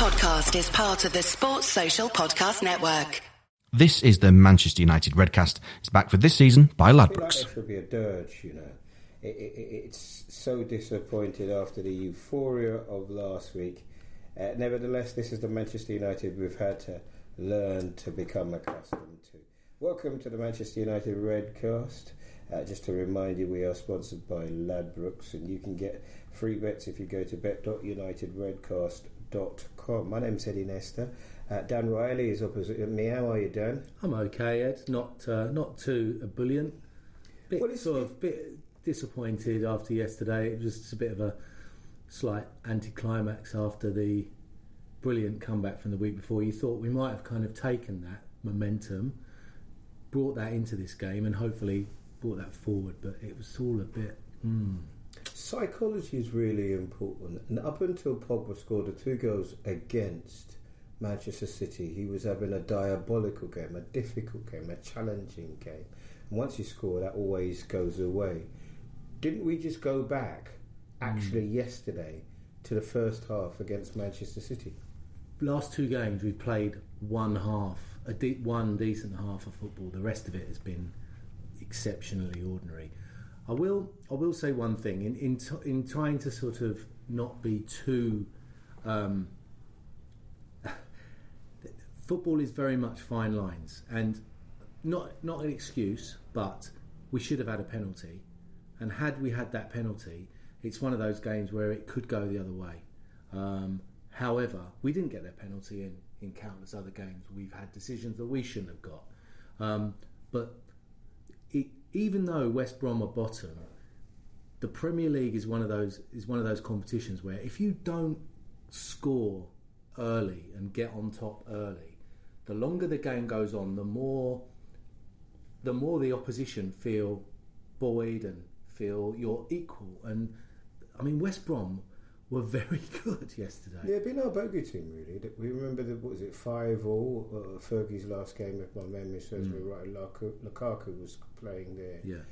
podcast is part of the Sports Social Podcast Network. This is the Manchester United Redcast. It's back for this season by I like Ladbrokes. there should be a dirge, you know. It, it, it- it's so disappointed after the euphoria of last week. Uh, nevertheless, this is the Manchester United we've had to learn to become accustomed to. Welcome to the Manchester United Redcast. Uh, just to remind you, we are sponsored by Ladbrokes, and you can get free bets if you go to bet.unitedredcast.com. My name's Eddie Nestor. Uh, Dan Riley is opposite me. How are you, Dan? I'm okay, Ed. Not uh, not too ebullient. Bit Well, sort of bit disappointed after yesterday. It was just a bit of a slight anticlimax after the brilliant comeback from the week before. You thought we might have kind of taken that momentum, brought that into this game, and hopefully brought that forward. But it was all a bit. Mm, Psychology is really important. And up until Pogba scored the two goals against Manchester City, he was having a diabolical game, a difficult game, a challenging game. And once you score, that always goes away. Didn't we just go back, actually, hmm. yesterday, to the first half against Manchester City? last two games we've played one half, a de- one decent half of football. The rest of it has been exceptionally ordinary. I will, I will say one thing in in, t- in trying to sort of not be too. Um, football is very much fine lines, and not not an excuse, but we should have had a penalty, and had we had that penalty, it's one of those games where it could go the other way. Um, however, we didn't get that penalty in in countless other games. We've had decisions that we shouldn't have got, um, but even though West Brom are bottom, the Premier League is one of those is one of those competitions where if you don't score early and get on top early, the longer the game goes on, the more the more the opposition feel buoyed and feel you're equal. And I mean, West Brom were very good yesterday. Yeah, been our bogey team really. We remember the what was it five all uh, Fergie's last game, if my memory serves me right. Lukaku, Lukaku was playing there. Yeah.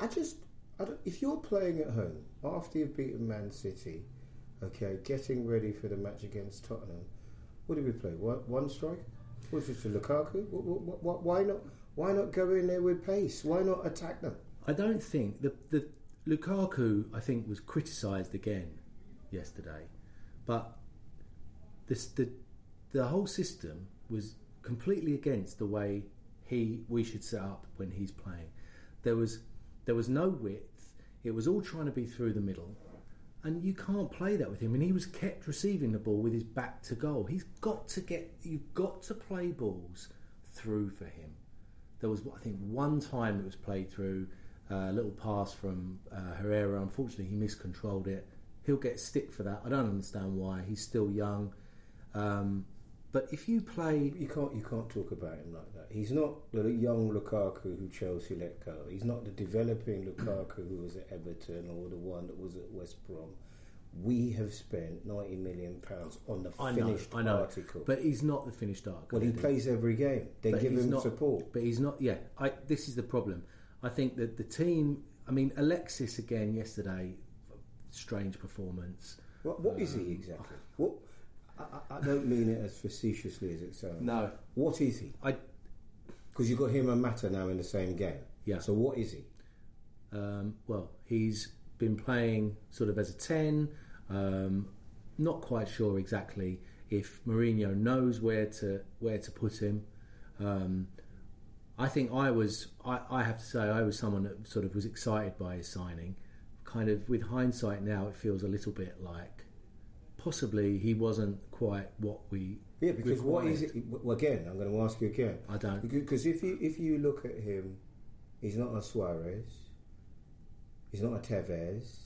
I just, I don't, if you're playing at home after you've beaten Man City, okay, getting ready for the match against Tottenham, what did we play? One, one strike? Was it to Lukaku? Wh- wh- wh- Why not? Why not go in there with pace? Why not attack them? I don't think the the Lukaku I think was criticised again yesterday, but this the the whole system was completely against the way he we should set up when he's playing. There was there was no width. It was all trying to be through the middle, and you can't play that with him. And he was kept receiving the ball with his back to goal. He's got to get you've got to play balls through for him. There was, I think, one time it was played through uh, a little pass from uh, Herrera. Unfortunately, he miscontrolled it. He'll get stick for that. I don't understand why. He's still young. Um, but if you play, You can't you can't talk about him like that. He's not the young Lukaku who Chelsea let go. He's not the developing Lukaku who was at Everton or the one that was at West Brom. We have spent ninety million pounds on the I know, finished I know, article. but he's not the finished article. well, he plays every game. They But give him not- support. But he's not. Yeah, I, this is the problem. I think that the team. I mean, Alexis again yesterday. Strange performance. What, what is he exactly? What? I, I- don't mean it as facetiously as it sounds. No, What is he? I. Because you've got him and Mata now in the same game. Yeah. So what is he? Um, well, he's been playing sort of as a 10. Um, not quite sure exactly if Mourinho knows where to where to put him. Um, I think I was. I, I have to say, I was someone that sort of was excited by his signing. Kind of with hindsight now, it feels a little bit like possibly he wasn't quite what we. Yeah, because what is it? Well, again, I'm going to ask you again. I don't. Because if you if you look at him, he's not a Suarez. He's not a Tevez.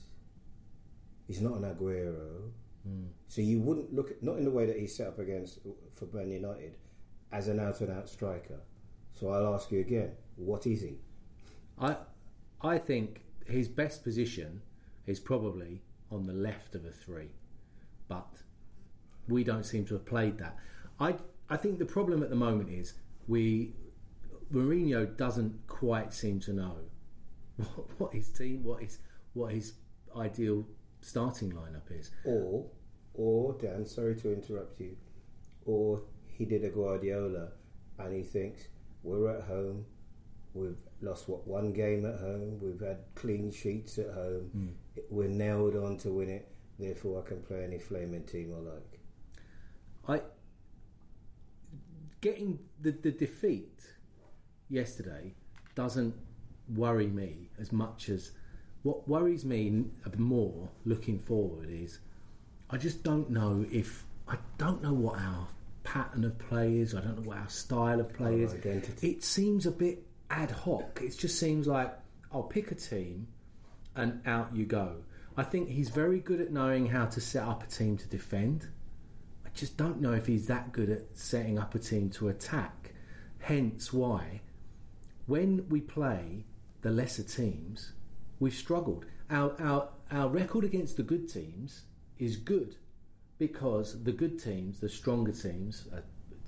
He's not an Aguero. Hmm. So you wouldn't look at not in the way that he's set up against for Man United as an out and out striker. So I'll ask you again: what is he? I I think his best position is probably on the left of a three, but we don't seem to have played that. I I think the problem at the moment is we Mourinho doesn't quite seem to know what, what his team, what his what his ideal starting lineup is. Or, or Dan, sorry to interrupt you. or he did a Guardiola and he thinks we're at home, we've lost what one game at home, we've had clean sheets at home, hmm. we're nailed on to win it. Therefore, I can play any flaming team I like. I getting the, the defeat yesterday doesn't worry me as much as what worries me uh, more looking forward is I just don't know if I don't know what our pattern of play is. I don't know what our style of play Our is. identity. It seems a bit ad hoc. It just seems like I'll pick a team and out you go. I think he's very good at knowing how to set up a team to defend. I just don't know if he's that good at setting up a team to attack. Hence why, when we play the lesser teams, we've struggled. Our, our, our record against the good teams is good because the good teams, the stronger teams, uh,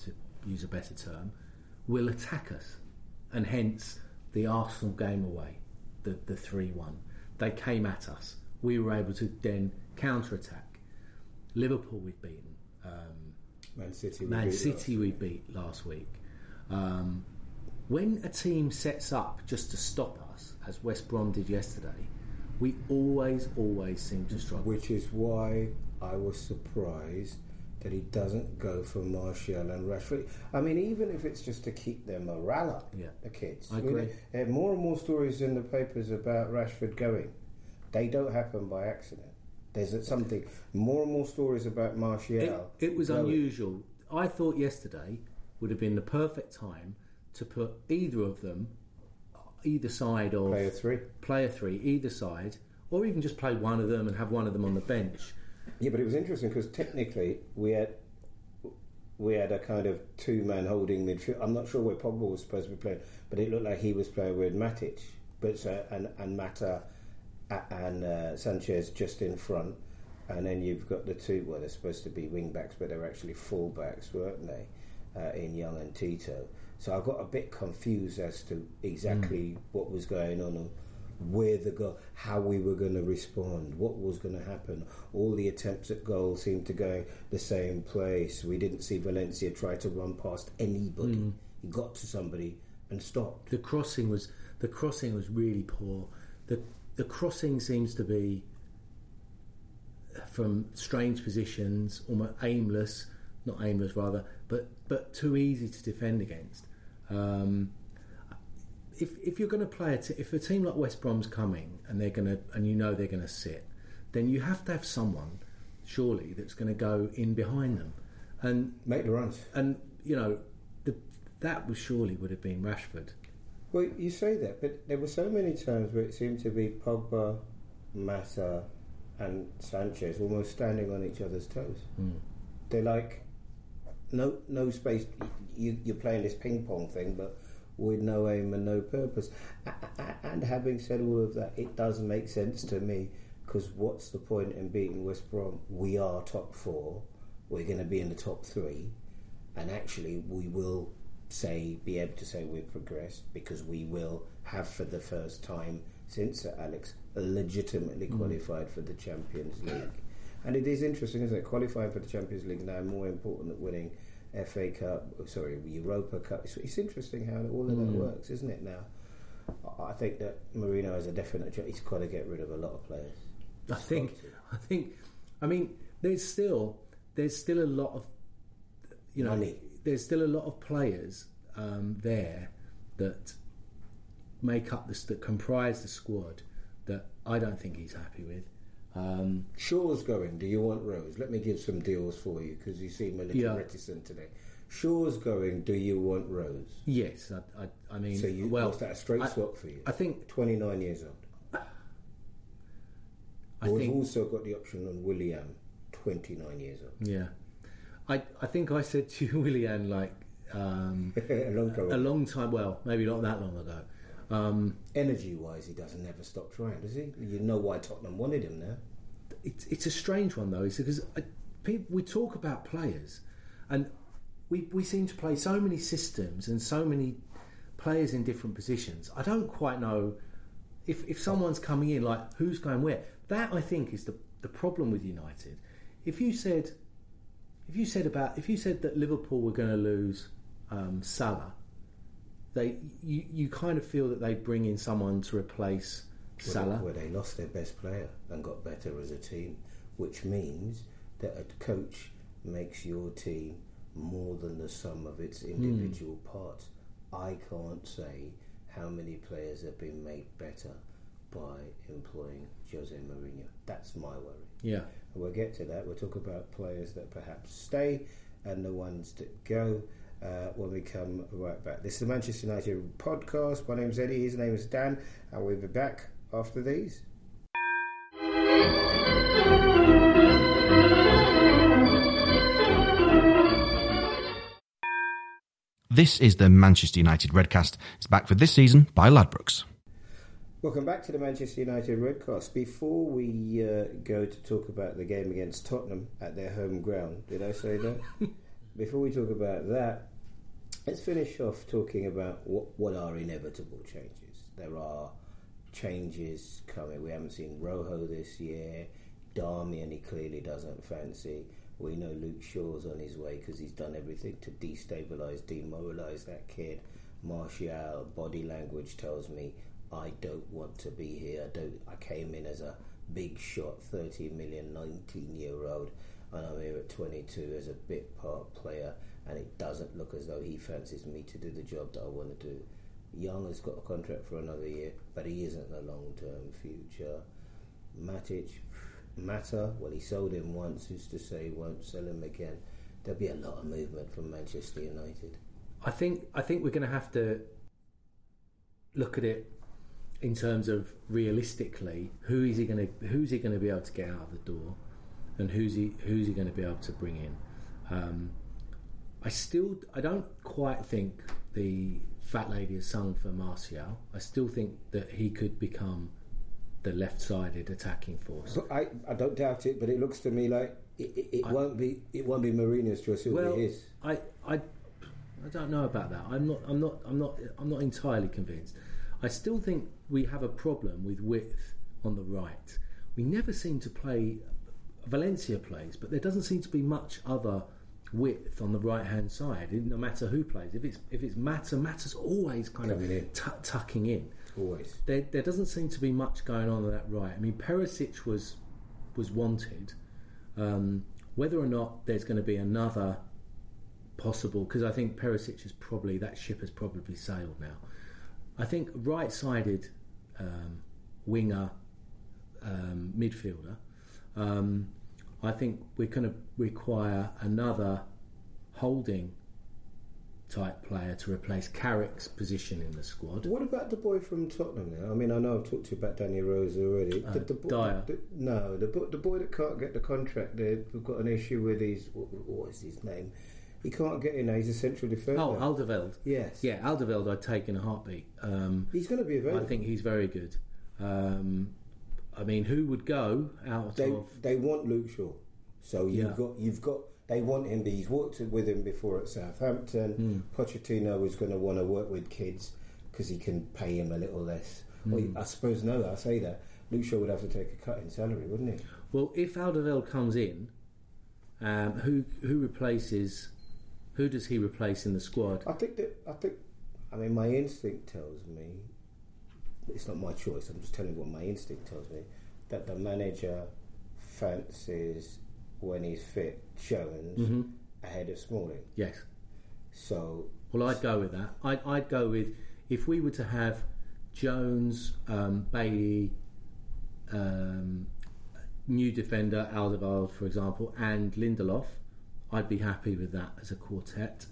to use a better term, will attack us. And hence the Arsenal game away, the, the 3 1. They came at us. We were able to then counter attack. Liverpool we've beaten. Um, Man City, we Man beat City we beat last week. Um, when a team sets up just to stop us, as West Brom did yesterday, we always, always seem to struggle. Which is why I was surprised that he doesn't go for Martial and Rashford. I mean, even if it's just to keep their morale up, Yeah. the kids. I mean, agree. there are more and more stories in the papers about Rashford going. They don't happen by accident. There's something more and more stories about Martial. It, it was going. unusual. I thought yesterday would have been the perfect time to put either of them, either side of Player three. player three, either side, or even just play one of them and have one of them on the bench. Yeah, but it was interesting because technically we had we had a kind of two man holding midfield. I'm not sure where Pogba was supposed to be playing, but it looked like he was playing with Matic, but so, and and Mata and uh, Sanchez just in front, and then you've got the two. Well, they're supposed to be wing backs, but they're actually full backs, weren't they? Uh, in Young and Tito. So I got a bit confused as to exactly what was going on where the goal, how we were going to respond, what was going to happen. All the attempts at goal seemed to go the same place. We didn't see Valencia try to run past anybody. He got to somebody and stopped. The crossing was the crossing was really poor. The the crossing seems to be from strange positions, almost aimless, not aimless rather, but but too easy to defend against. Um, if if you're going to play a t- if a team like West Brom's coming and they're going to and you know they're going to sit, then you have to have someone surely that's going to go in behind them, and Make the runs. and you know the, that was surely would have been Rashford. Well, you say that, but there were so many times where it seemed to be Pogba, Mata, and Sanchez almost standing on each other's toes. Hmm. They're like no no space. You, you're playing this ping pong thing, but with no aim and no purpose. And having said all of that, it does make sense to me because what's the point in beating West Brom? We are top four. We're going to be in the top three, and actually, we will say be able to say we've progressed because we will have for the first time since Sir Alex legitimately mm. qualified for the Champions League. And it is interesting, isn't it? Qualifying for the Champions League now more important than winning FA Cup, sorry, Europa Cup. It's, it's interesting how all of that works, isn't it? Now, I- think that Mourinho has a definite. He's got to get rid of a lot of players. I think. I think. I mean, there's still there's still a lot of you know Money. there's still a lot of players um, there that make up this that comprise the squad that I don't think he's happy with. Um, Shaw's going. Do you want Rose? Let me give some deals for you because you seem a little Yeah. reticent today. Shaw's going. Do you want Rose? yes, I, I, I mean, So you well, was that a straight I- swap for you? I think Twenty nine years old. I We've think also got the option on Willian, twenty nine years old. yeah. I I think I said to Willian like um, a long time. a long time. Well, maybe not that long ago. Um, Energy wise, he doesn't ever stop trying, does he? You know why Tottenham wanted him there. it's it's a strange one though, is because I, people, we talk about players, and we we seem to play so many systems and so many players in different positions. I don't quite know if if someone's coming in like who's going where. That I think is the the problem with United. If you said if you said about if you said that Liverpool were going to lose um, Salah, they you, you kind of feel that they bring in someone to replace Where Salah. where they lost their best player and got better as a team, which means that a coach makes your team more than the sum of its hmm. individual parts. I can't say how many players have been made better by employing Jose Mourinho. That's my worry. Yeah, And we'll get to that. We'll talk about players that perhaps stay and the ones that go uh, when we come right back. This is the Manchester United podcast. My name's Eddie. His name is Dan, and we'll be back after these. This is the Manchester United Redcast. It's back for this season by Ladbrokes. Welcome back to the Manchester United Redcast. Before we uh, go to talk about the game against Tottenham at their home ground, did I say that? Before we talk about that, let's finish off talking about what, what are inevitable changes. There are changes coming. We haven't seen Rojo this year. Darmian, he clearly doesn't fancy. We know Luke Shaw's on his way because he's done everything to destabilise, demoralise that kid. Martial, body language tells me I don't want to be here. I don't. I came in as a big shot, 30 million, 19 year old, and I'm here at 22 as a bit part player, and it doesn't look as though he fancies me to do the job that I want to do. Young has got a contract for another year, but he isn't a long term future. Matic, Mata, well, he sold him once, who's to say he won't sell him again? There'll be a lot of movement from Manchester United. I think I think we're going to have to look at it in terms of realistically who is he going to who's he going to be able to get out of the door, and who's he who's he going to be able to bring in. Um, I still I don't quite think the fat lady has sung for Martial. I still think that he could become the left-sided attacking force. But I, I don't doubt it, but it looks to me like it, it, it I- won't be it won't be Mourinho's choice. It'll Well, be his. I, I, I don't know about that. I'm not. I'm not. I'm not. I'm not entirely convinced. I still think we have a problem with width on the right. We never seem to play. Valencia plays, but there doesn't seem to be much other width on the right hand side. No matter who plays, if it's if it's Mata, Mata's always kind Coming in. of tucking in. Always. There, there doesn't seem to be much going on on that right. I mean, Perisic was was wanted. Um, whether or not there's going to be another possible, because I think Perisic is probably that ship has probably sailed now. I think right-sided um, winger um, midfielder. Um, I think we're going to require another holding type player to replace Carrick's position in the squad. What about the boy from Tottenham now? I mean, I know I've talked to you about Danny Rose already. Uh, the, the boy, Dier. the- no, the, bo- the boy that can't get the contract, we've got an issue with his. What, what is his name? He can't get in now. He's a central defender. Oh, Alderweireld. yes. Yeah, Alderweireld I'd take in a heartbeat. Um, He's going to be I think he's very good. Um, I mean, who would go out they of? they want Luke Shaw, so you've Yeah. got you've got they want him. He's worked with him before at Southampton. Hmm. Pochettino was going to want to work with kids because he can pay him a little less. Hmm. Well, I suppose no, I say that Luke Shaw would have to take a cut in salary, wouldn't he? Well, if Alderweireld comes in, um, who who replaces? Who does he replace in the squad? I think that I think. I mean, my instinct tells me it's not my choice. I'm just telling you what my instinct tells me that the manager fancies when he's fit Jones Mhm. ahead of Smalling. Yes. So Well, I'd go with that. I'd, I'd go with if we were to have Jones, um, Bailly, um, new defender Alderweireld, for example, and Lindelof. I'd be happy with that as a quartet.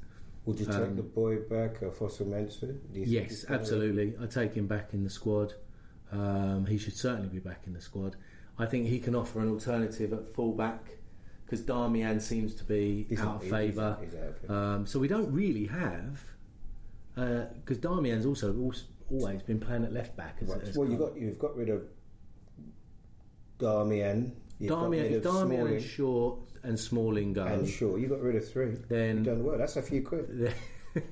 Would you take Um, the boy back, uh, Fosu-Mensah? Do Yes, absolutely. I take him back in the squad. Um, he should certainly be back in the squad. I think he can offer an alternative at fullback because Darmian seems to be He's out of favour. he's out of favour. Um, so we don't really have because Darmian's also als- always been playing at left back. As, Right. as Well, you got you've got rid of Darmian. You've Darmian, rid of Darmian Smalling and Shaw and Smalling go, and Shaw. You got rid of three. Then- You've done well. That's a few quid.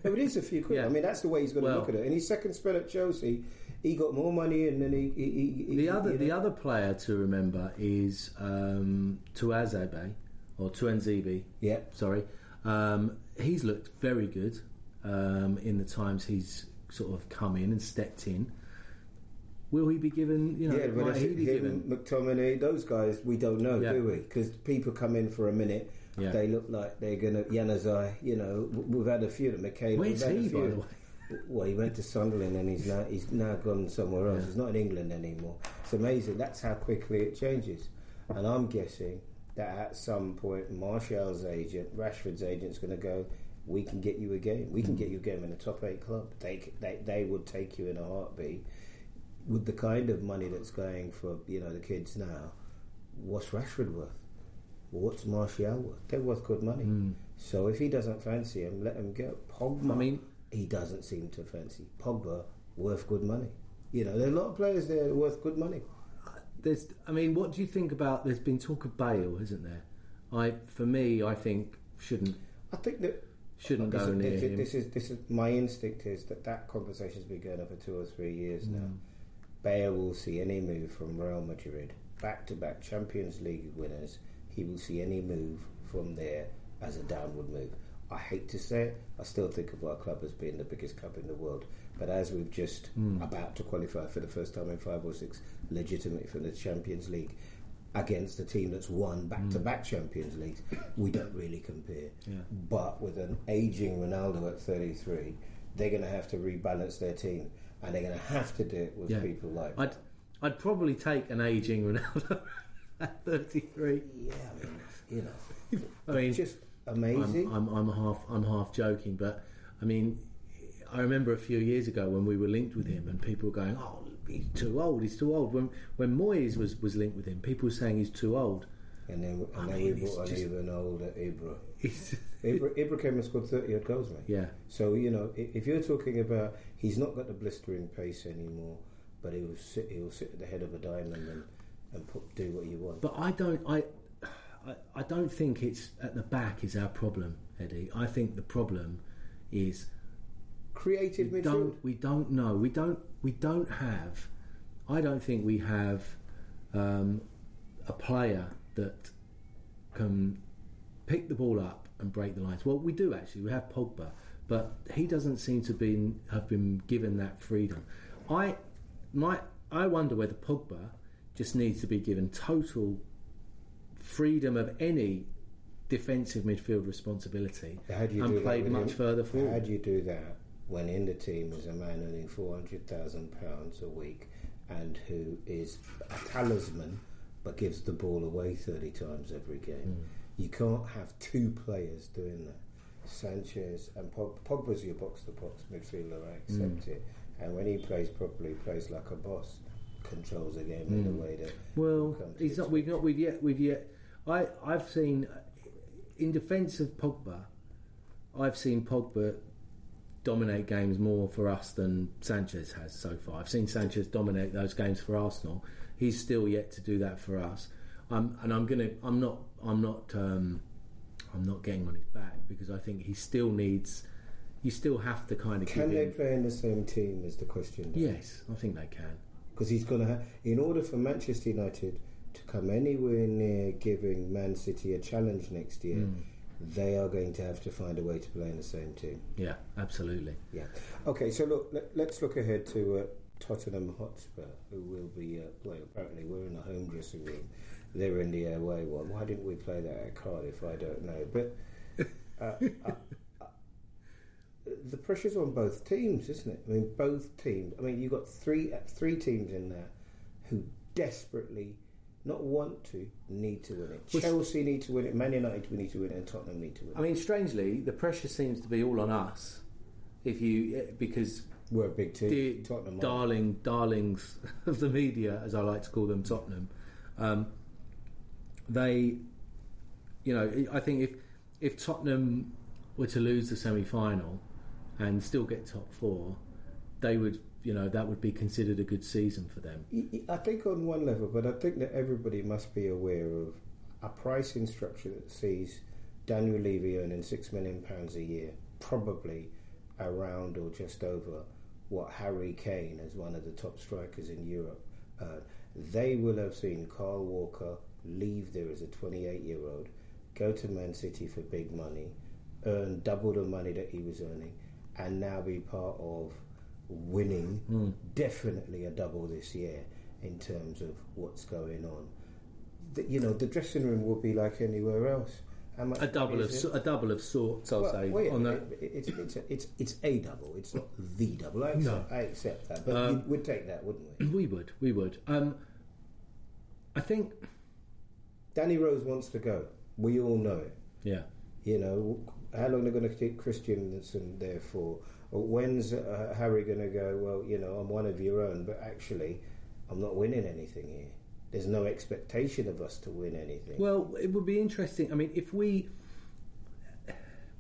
No, it is a few quid. Yeah. I mean, that's the way he's going to look at it. In his second spell at Chelsea, he got more money and then he. he, he the he- other you the know. other player to remember is um, Tuazebe. or Tuanzebe. Yeah. Sorry, um, he's looked very good um, in the times he's sort of come in and stepped in. Will he be given? You know, yeah, but might he be given? McTominay, those guys, we don't know, Yeah. do we? Because people come in for a minute, Yeah. they look like they're going to Januzaj. You know, we've had a few. McCabe, Where's he, by the way? Well, he went to Sunderland and he's now he's now gone somewhere else. Yeah. He's not in England anymore. It's amazing. That's how quickly it changes. And I'm guessing that at some point, Martial's agent, Rashford's agent's going to go. We can get you a game. We can Hmm. get you a game in a top eight club. They they they would take you in a heartbeat. With the kind of money that's going for you know the kids now, what's Rashford worth? What's Martial worth? They're worth good money. Hmm. So if he doesn't fancy him, let him go. Pogba. I mean- he doesn't seem to fancy. Pogba, worth good money. You know, there are a lot of players there worth good money. There's, I mean, what do you think about? There's been talk of Bale, isn't there? I, for me, I think shouldn't I think that shouldn't go is, near this, him. this is this is my instinct is that that conversation's been going on for two or three years hmm. now. Bale will see any move from Real Madrid, back-to-back Champions League winners. He will see any move from there as a downward move. I hate to say it, I still think of our club as being the biggest club in the world. But as we've just Mm. about to qualify for the first time in five or six, legitimately for the Champions League, against a team that's won back-to-back Champions Leagues, we don't really compare. Yeah. But with an aging Ronaldo at 33, they're going to have to rebalance their team, and they're going to have to do it with Yeah. people like. I'd, I'd probably take an aging Ronaldo at 33. yeah, I mean, you know, I mean, just amazing. I'm, I'm, I'm half I'm half joking, but I mean, I remember a few years ago when we were linked with him, and people were going, "Oh, he's too old. He's too old." When when Moyes was, was linked with him, people were saying he's too old. and then, and I then mean, we brought on just- even older Ibra. Ibra. Ibra came and scored 30 odd goals, mate. yeah, So, you know, if you're talking about he's not got the blistering pace anymore, but he will sit, he will sit at the head of a diamond and, and put, do what you want. but I don't I, I I don't think it's at the back is our problem, Eddie. I think the problem is Creative we midfield. don't we don't know we don't we don't have I don't think we have um, a player that can pick the ball up and break the lines. Well, we do actually. We have Pogba, but he doesn't seem to be have been given that freedom. I my I wonder whether Pogba just needs to be given total freedom of any defensive midfield responsibility How do you and do that played much him? further How do you do that when in the team is a man earning four hundred thousand pounds a week and who is a talisman but gives the ball away thirty times every game? Hmm. You can't have two players doing that. Sanchez and Pog- Pogba's your box to box midfielder. I accept it, and when he plays properly, he plays like a boss, controls the game in the way that Well, he's not. We've not. We've yet. We've yet. I. I've seen in defence of Pogba. I've seen Pogba dominate games more for us than Sanchez has so far. I've seen Sanchez dominate those games for Arsenal. He's still yet to do that for us. Um, and I'm gonna. I'm not. I'm not. Um, I'm not getting on his back because I think he still needs. You still have to kind of Can they him. play in the same team? Is the question. Dan? Yes, I think they can. because he's going to have, in order for Manchester United to come anywhere near giving Man City a challenge next year, Mm. they are going to have to find a way to play in the same team. Yeah, absolutely. Yeah. Okay, so look, let, let's look ahead to uh, Tottenham Hotspur, who will be, uh, well, apparently we're in the home dressing room. They're in the away one. Why didn't we play that at Cardiff? I don't know. But uh, uh, uh, the pressure's on both teams, isn't it? I mean, both teams. I mean, you've got three uh, three teams in there who desperately not want to need to win it. Chelsea need to win it. Man United we need to win it, and Tottenham need to win it. I mean, strangely, the pressure seems to be all on us. If you eh, because We're a big team. the Tottenham. darling darlings of the media, as I like to call them, Tottenham, um, they, you know, I think if if Tottenham were to lose the semi final and still get top four, they would, you know, that would be considered a good season for them. I think on one level, but I think that everybody must be aware of a pricing structure that sees Daniel Levy earning six million pounds a year, probably around or just over what Harry Kane, as one of the top strikers in Europe. They will have seen Kyle Walker leave there as a 28-year-old, go to Man City for big money, earn double the money that he was earning, and now be part of winning Hmm. definitely a double this year in terms of what's going on. The, you know, the dressing room will be like anywhere else. A double of so- a double of sorts, I'll Well, say. wait a on that. it- it's, it's, a, it's, it's a double, it's not the double. I accept, I accept that, but Um, we'd take that, wouldn't we? We would, we would. Um, I think, Danny Rose wants to go. We all know it. yeah. You know, how long they're going to keep Christian Eriksen there for? When's uh, Harry going to go, well, you know, I'm one of your own, but actually, I'm not winning anything here. There's no expectation of us to win anything. Well, it would be interesting. I mean, if we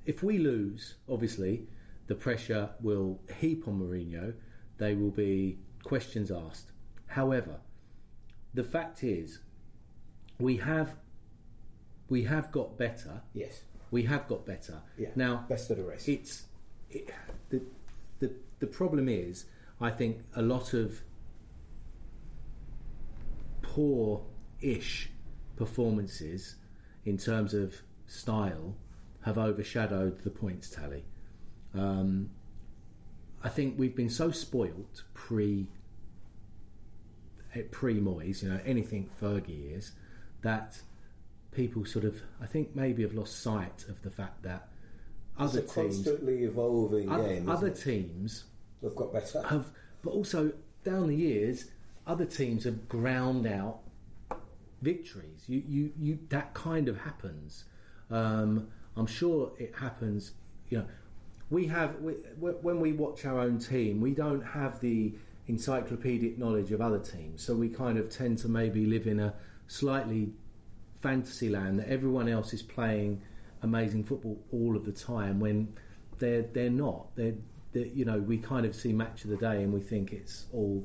if we lose, obviously, the pressure will heap on Mourinho. They will be questions asked. However, the fact is, we have we have got better. yes. We have got better. Yeah. Now, best of the rest. it's it, the the the problem is I think a lot of poor-ish performances in terms of style have overshadowed the points tally. Um, I think we've been so spoilt pre pre Moyes, you know, anything Fergie is, that people sort of I think maybe have lost sight of the fact that it's other a teams constantly evolving other, game. other teams We've got better. have, but also down the years, other teams have ground out victories. You, you, you that kind of happens. Um, I'm sure it happens. You know, we have we, when we watch our own team, we don't have the encyclopedic knowledge of other teams, so we kind of tend to maybe live in a slightly fantasy land that everyone else is playing amazing football all of the time when they're they're not. They're, they're you know we kind of see match of the day and we think it's all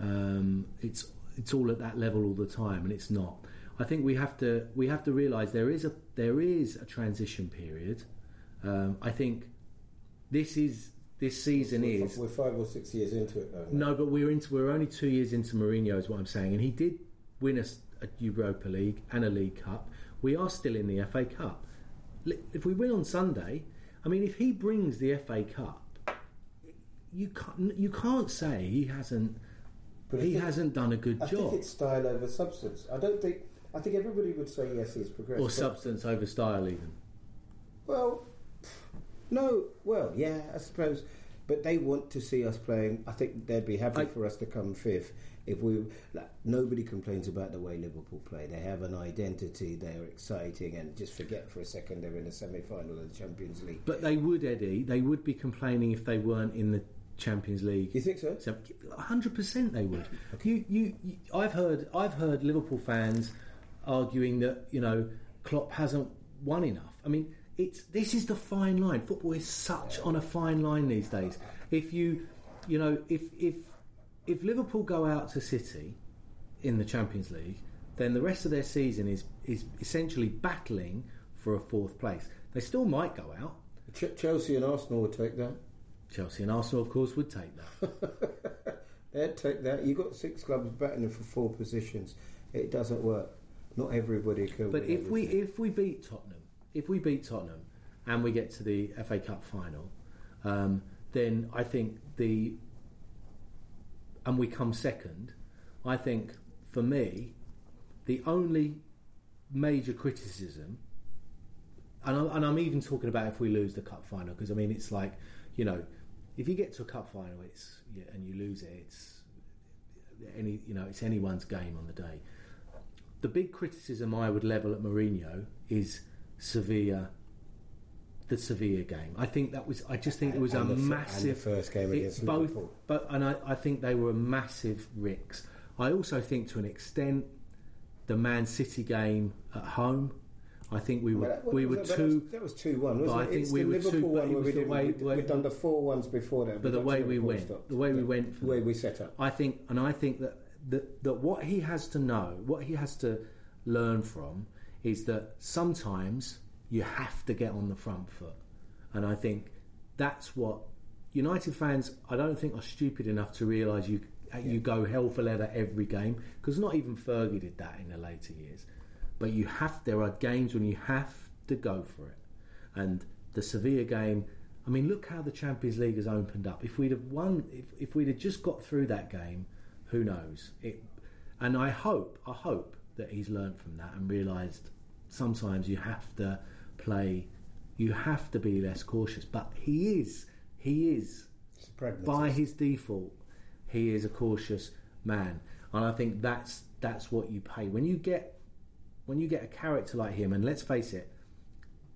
um, it's it's all at that level all the time and it's not. I think we have to we have to realise there is a there is a transition period. Um, I think this is this season we're, is we're five or six years into it though. no, but we're into we're only two years into Mourinho, is what I'm saying, and he did win us a Europa League and a League Cup. We are still in the FA Cup. If we win on Sunday, I mean, if he brings the FA Cup, you can't you can't say he hasn't But he hasn't done a good I job I think it's style over substance. I don't think. I think everybody would say yes, he's progressed. or substance over style even. Well, no. Well, yeah, I suppose. But they want to see us playing. I think they'd be happy I- for us to come fifth if we. Like, nobody complains about the way Liverpool play. They have an identity. They're exciting, and just forget for a second they're in the semi-final of the Champions League. But they would, Eddie. They would be complaining if they weren't in the Champions League. You think so? So, hundred percent, they would. You, you, you, I've heard, I've heard Liverpool fans arguing that you know Klopp hasn't won enough. I mean, it's this is the fine line. Football is such on a fine line these days. If you, you know, if if if Liverpool go out to City in the Champions League, then the rest of their season is is essentially battling for a fourth place. They still might go out. Ch- Chelsea and Arsenal would take that. Chelsea and Arsenal, of course, would take that. They'd take that. You've got six clubs battling for four positions. It doesn't work. Not everybody can. But if we if we beat Tottenham, if we beat Tottenham, and we get to the FA Cup final, um, then I think the and we come second. I think for me, the only major criticism, and I'm, and I'm even talking about if we lose the cup final, because I mean it's like you know, if you get to a cup final, it's yeah, and you lose it, it's any you know it's anyone's game on the day the big criticism I would level at Mourinho is Sevilla, the Sevilla game. I think that was. I just think it was And a the fir- and the massive. first game against both, Liverpool. but and I, I think they were a massive ricks. I also think to an extent the Man City game at home. I think we were Well, that- we were that? two. That was two one, I think it's we were two, Liverpool but one where we did. way- we, we'd done the four ones before that. But the way we went, stop. the way we went, the way we set up. I think, and I think that, that that what he has to know, what he has to learn from, is that sometimes you have to get on the front foot, and I think that's what United fans. I don't think are stupid enough to realise you you go hell for leather every game because not even Fergie did that in the later years. but you have. There are games when you have to go for it, and the Sevilla game. I mean, look how the Champions League has opened up. If we'd have won, if, if we'd have just got through that game, who knows? It, and I hope, I hope that he's learned from that and realised sometimes you have to play, you have to be less cautious. But he is, he is, by his default, he is a cautious man, and I think that's that's what you pay when you get when you get a character like him. And let's face it,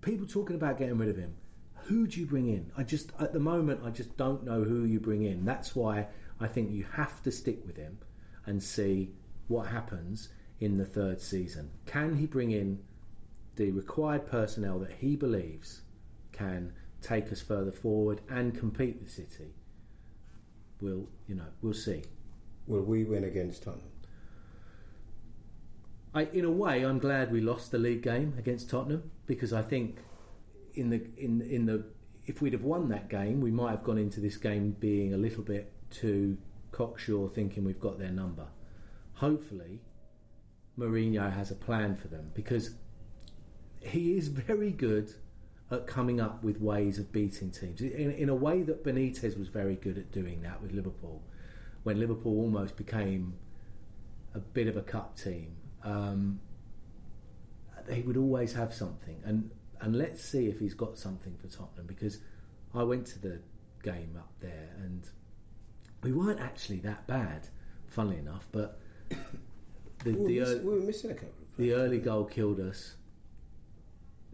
people talking about getting rid of him. Who do you bring in? I just at the moment I just don't know who you bring in. That's why I think you have to stick with him and see what happens in the third season. Can he bring in the required personnel that he believes can take us further forward and compete with City? We'll, you know, we'll see. Will we win against Tottenham? I, in a way, I'm glad we lost the league game against Tottenham because I think in the in in the if we'd have won that game, we might have gone into this game being a little bit too cocksure, thinking we've got their number. Hopefully, Mourinho has a plan for them because he is very good at coming up with ways of beating teams in, in a way that Benitez was very good at doing that with Liverpool when Liverpool almost became a bit of a cup team. Um, he would always have something, and and let's see if he's got something for Tottenham because I went to the game up there and we weren't actually that bad, funnily enough, but the, we, were miss, we were missing a couple. The early goal killed us.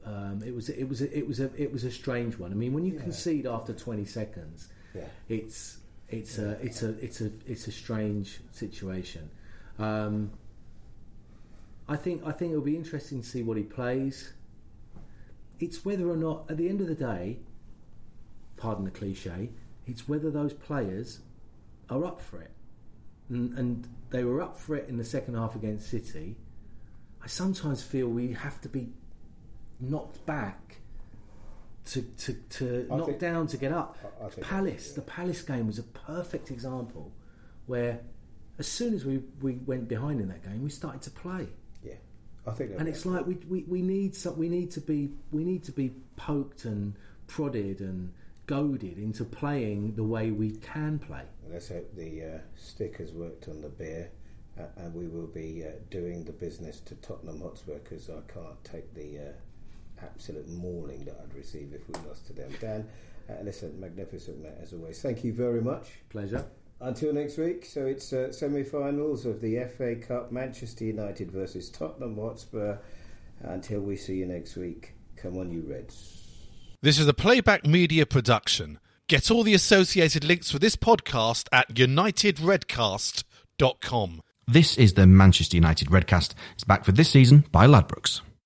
Um, it was it was a, it was a it was a strange one. I mean, when you yeah. concede after twenty seconds, yeah. it's it's yeah. a it's a it's a it's a strange situation. Um, I think I think it'll be interesting to see what he plays. It's whether or not, at the end of the day, pardon the cliche, it's whether those players are up for it, and, and they were up for it in the second half against City. I sometimes feel we have to be knocked back to to, to knock think, down to get up. I, I Palace, yeah. the Palace game was a perfect example where as soon as we, we went behind in that game, we started to play. Yeah, I think. And it's like we, we, we need some, we need to be we need to be poked and prodded and goaded into playing the way we can play. Let's hope the uh, stick has worked on the beer. Uh, and we will be uh, doing the business to Tottenham Hotspur because I can't take the uh, absolute mauling that I'd receive if we lost to them. Dan, uh, listen, magnificent mate as always. Thank you very much. Pleasure. Until next week, so it's uh, semi-finals of the FA Cup, Manchester United versus Tottenham Hotspur. Until we see you next week, come on, you Reds. This is a playback media production. Get all the associated links for this podcast at unitedredcast.com. This is the Manchester United Redcast. It's back for this season by Ladbrokes.